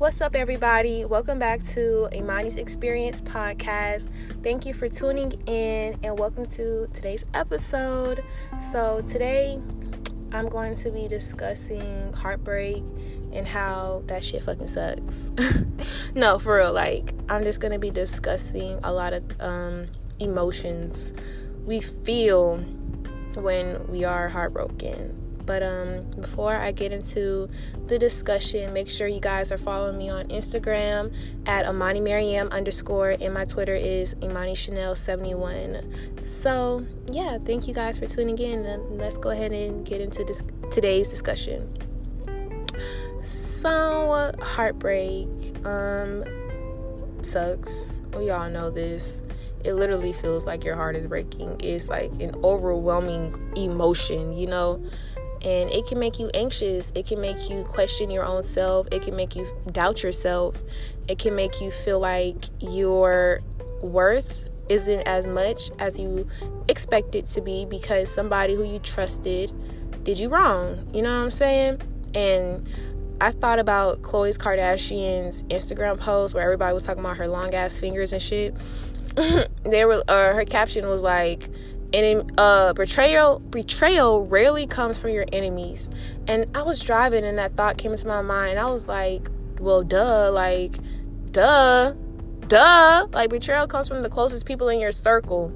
What's up, everybody? Welcome back to Imani's Experience podcast. Thank you for tuning in and welcome to today's episode. So, today I'm going to be discussing heartbreak and how that shit fucking sucks. no, for real. Like, I'm just going to be discussing a lot of um, emotions we feel when we are heartbroken but um, before I get into the discussion, make sure you guys are following me on Instagram at Imani Mariam underscore, and my Twitter is Imani Chanel 71. So yeah, thank you guys for tuning in. Let's go ahead and get into this today's discussion. So heartbreak um sucks. We all know this it literally feels like your heart is breaking. It's like an overwhelming emotion, you know? And it can make you anxious. It can make you question your own self. It can make you doubt yourself. It can make you feel like your worth isn't as much as you expect it to be because somebody who you trusted did you wrong. You know what i'm saying? And i thought about khloe's kardashian's instagram post where everybody was talking about her long ass fingers and shit. They were uh, her caption was like and uh betrayal betrayal rarely comes from your enemies. And i was driving and that thought came into my mind. I was like well duh like duh duh. Like betrayal comes from the closest people in your circle.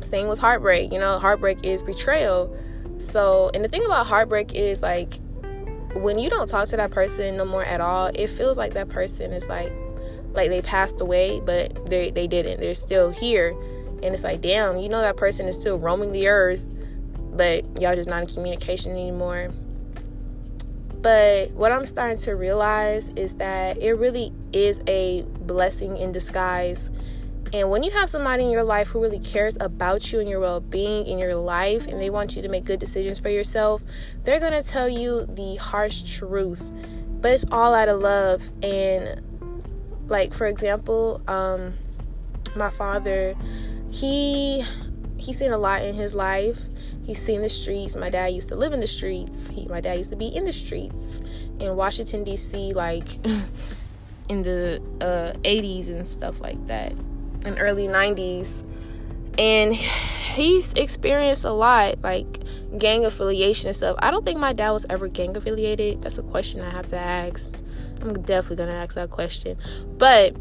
Same with heartbreak you know heartbreak is betrayal. So and the thing about heartbreak is like when you don't talk to that person no more at all it feels like that person is like like they passed away but they they didn't. They're still here and it's like, damn, you know that person is still roaming the earth, but y'all just not in communication anymore. But what I'm starting to realize is that it really is a blessing in disguise. And when you have somebody in your life who really cares about you and your well being in your life, and they want you to make good decisions for yourself, they're gonna tell you the harsh truth. But it's all out of love. And, like, for example, um, my father he he's seen a lot in his life. He's seen the streets. My dad used to live in the streets. He, my dad used to be in the streets in Washington D.C. like in the uh, 80s and stuff like that, in early 90s, and he's experienced a lot like gang affiliation and stuff. I don't think my dad was ever gang affiliated. That's a question I have to ask. I'm definitely gonna ask that question, but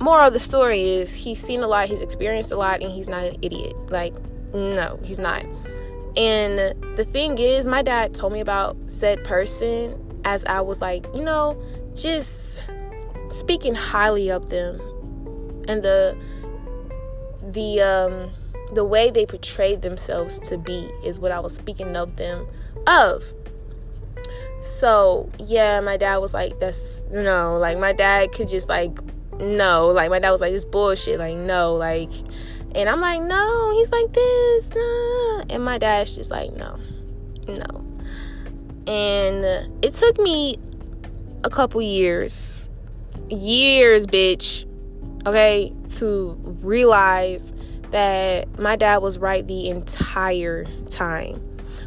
more of the story is he's seen a lot, he's experienced a lot, and he's not an idiot. Like, no, he's not. And the thing is, my dad told me about said person as I was like, you know, just speaking highly of them and the the um the way they portrayed themselves to be is what I was speaking of them of. So, yeah, my dad was like, that's no, like my dad could just like no. Like my dad was like this bullshit. Like no like and i'm like no he's like this nah. and my dad's just like no no. And it took me a couple years years bitch okay to realize that my dad was right the entire time.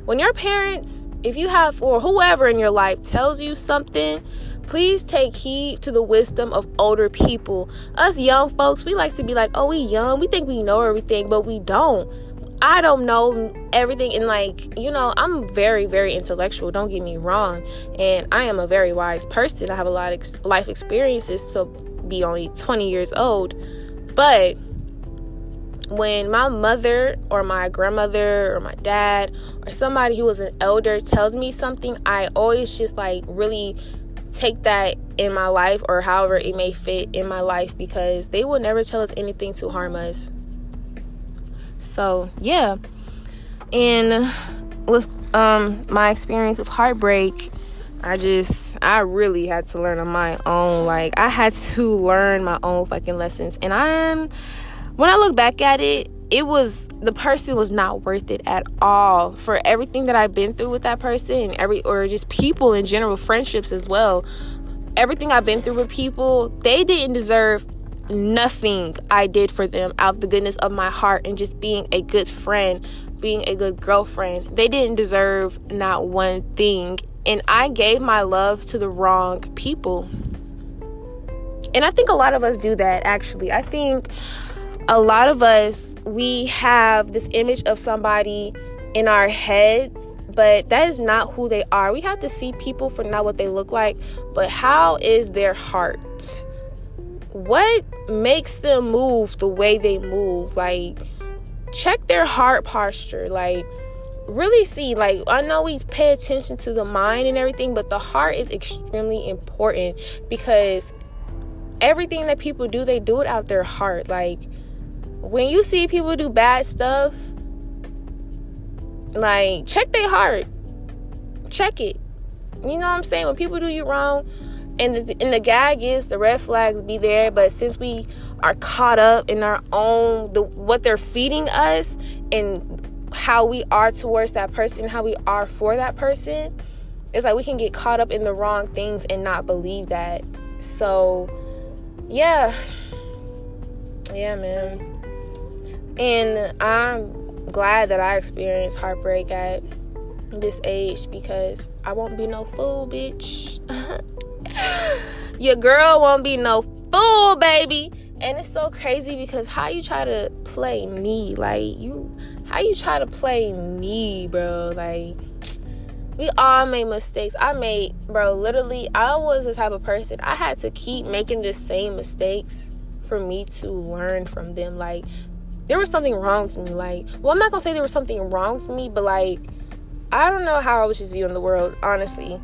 When your parents if you have or whoever in your life tells you something Please take heed to the wisdom of older people. Us young folks, we like to be like, oh, we young, we think we know everything, but we don't. I don't know everything and like, you know, I'm very very intellectual, don't get me wrong, and I am a very wise person. I have a lot of life experiences to be only 20 years old. But when my mother or my grandmother or my dad or somebody who was an elder tells me something, I always just like really take that in my life or however it may fit in my life because they will never tell us anything to harm us. So, yeah. And with um my experience with heartbreak, I just I really had to learn on my own. Like I had to learn my own fucking lessons. And I'm when I look back at it, it was the person was not worth it at all for everything that I've been through with that person every or just people in general friendships as well everything I've been through with people they didn't deserve nothing I did for them out of the goodness of my heart and just being a good friend being a good girlfriend they didn't deserve not one thing and I gave my love to the wrong people. And I think a lot of us do that actually. I think a lot of us we have this image of somebody in our heads but that is not who they are. We have to see people for not what they look like, but how is their heart? What makes them move the way they move? Like, check their heart posture. Like, really see like i know we pay attention to the mind and everything but the heart is extremely important because everything that people do they do it out their heart like when you see people do bad stuff like check their heart check it you know what i'm saying when people do you wrong and the, and the gag is the red flags be there but since we are caught up in our own the what they're feeding us and how we are towards that person, how we are for that person, it's like we can get caught up in the wrong things and not believe that. So, yeah. Yeah, man. And I'm glad that I experienced heartbreak at this age because I won't be no fool, bitch. Your girl won't be no fool, baby. And it's so crazy because how you try to play me, like you how you try to play me, bro? Like we all made mistakes. I made, bro, literally, I was the type of person I had to keep making the same mistakes for me to learn from them. Like, there was something wrong with me. Like, well, I'm not gonna say there was something wrong with me, but like, I don't know how I was just viewing the world, honestly.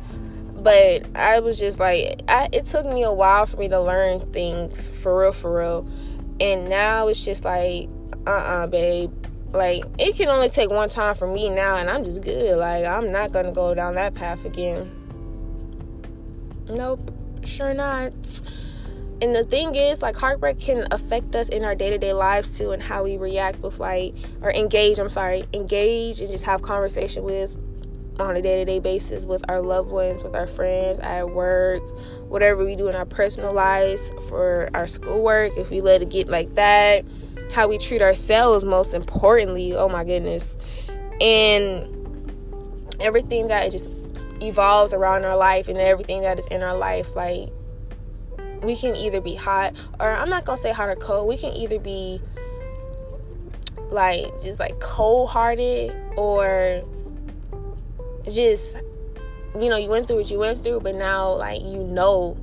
But I was just like, I, it took me a while for me to learn things for real, for real. And now it's just like, uh uh-uh, uh, babe like it can only take one time for me now and i'm just good like i'm not gonna go down that path again nope sure not and the thing is like heartbreak can affect us in our day-to-day lives too and how we react with like or engage i'm sorry engage and just have conversation with on a day-to-day basis with our loved ones with our friends at work whatever we do in our personal lives for our schoolwork if we let it get like that how we treat ourselves most importantly oh my goodness. And everything that just evolves around our life and everything that is in our life like we can either be hot or i'm not gonna say hot or cold we can either be like just like cold hearted or just you know you went through what you went through but now like you know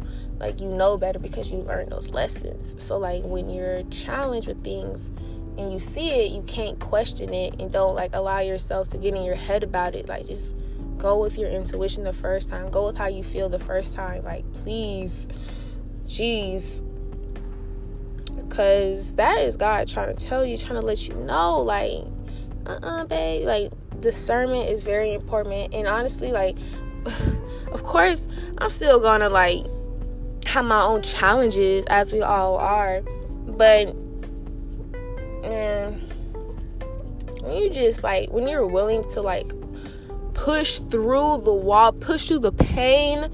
like you know better because you learned those lessons. So like when you're challenged with things and you see it you can't question it and don't like allow yourself to get in your head about it. Like just go with your intuition the first time. Go with how you feel the first time. Like please jeez. Because that is god trying to tell you trying to let you know like uh-uh babe. Like discernment is very important. And honestly like of course i'm still gonna like have my own challenges as we all are. But man when you just like when you're willing to like push through the wall push through the pain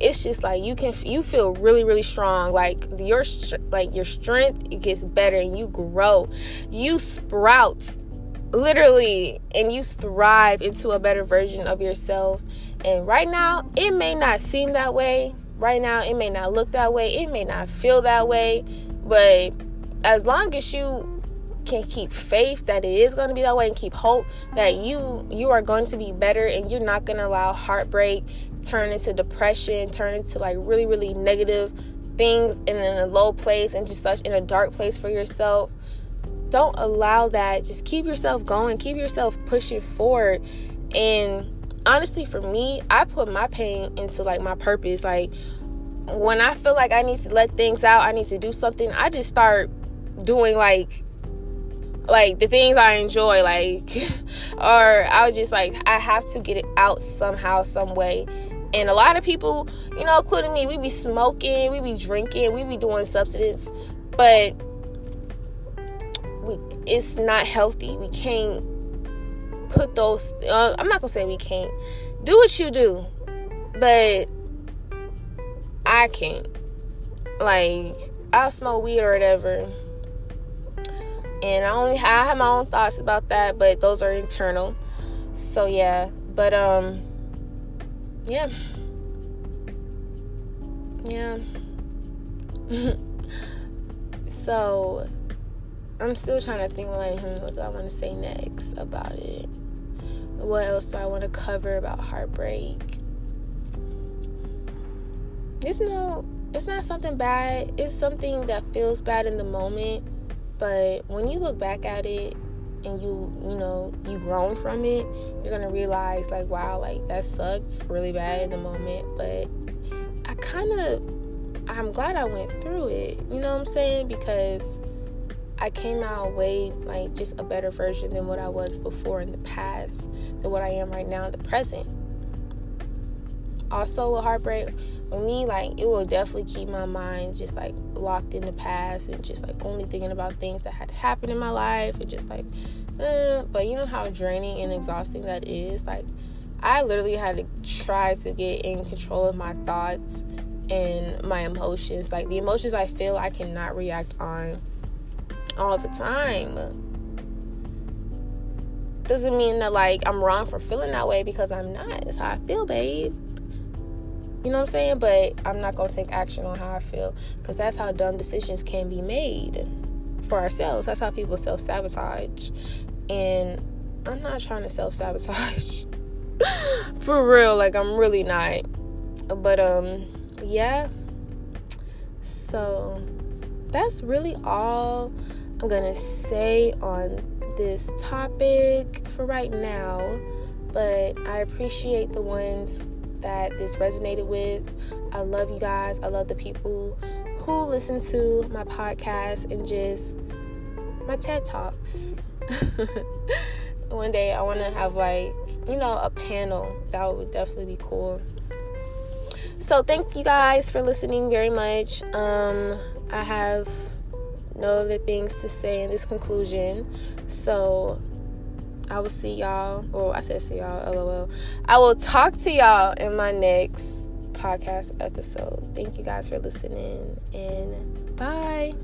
it's just like you can you feel really really strong like your like your strength it gets better and you grow. You sprout literally and you thrive into a better version of yourself. And right now it may not seem that way. Right now it may not look that way, it may not feel that way, but as long as you can keep faith that it is going to be that way and keep hope that you you are going to be better and you're not going to allow heartbreak turn into depression, turn into like really really negative things and in a low place and just such in a dark place for yourself. Don't allow that. Just keep yourself going, keep yourself pushing forward and honestly for me i put my pain into like my purpose like when i feel like i need to let things out i need to do something i just start doing like like the things i enjoy like or i was just like i have to get it out somehow some way. And a lot of people you know including me we be smoking we be drinking we be doing substance but we, it's not healthy. We can't put those uh, i'm not gonna say we can't. Do what you do but i can't. Like i'll smoke weed or whatever and i only i have my own thoughts about that but those are internal so yeah but um yeah. Yeah. so I'm still trying to think like, hmm, what do I want to say next about it? What else do I want to cover about heartbreak? It's no it's not something bad. It's something that feels bad in the moment, but when you look back at it and you, you know, you grown from it, you're to realize like wow, like that sucks really bad in the moment, but I kind of I'm glad I went through it. You know what I'm saying? Because I came out way like just a better version than what I was before in the past, than what I am right now in the present. Also, a heartbreak, for me, like it will definitely keep my mind just like locked in the past and just like only thinking about things that had happened in my life and just like, eh. but you know how draining and exhausting that is. Like, I literally had to try to get in control of my thoughts and my emotions. Like the emotions I feel, I cannot react on all the time. Doesn't mean that like I'm wrong for feeling that way because I'm not. It's how I feel, babe. You know what I'm saying? But I'm not going to take action on how I feel because that's how dumb decisions can be made for ourselves. That's how people self sabotage. And I'm not trying to self sabotage. for real. Like, I'm really not. But, um, yeah. So, that's really all I'm going to say on this topic for right now. But I appreciate the ones that this resonated with. I love you guys. I love the people who listen to my podcast and just my TED Talks. One day I want to have like, you know, a panel. That would definitely be cool. So thank you guys for listening very much. Um I have no other things to say in this conclusion. So I will see y'all, or I said see y'all, lol. I will talk to y'all in my next podcast episode. Thank you guys for listening, and bye.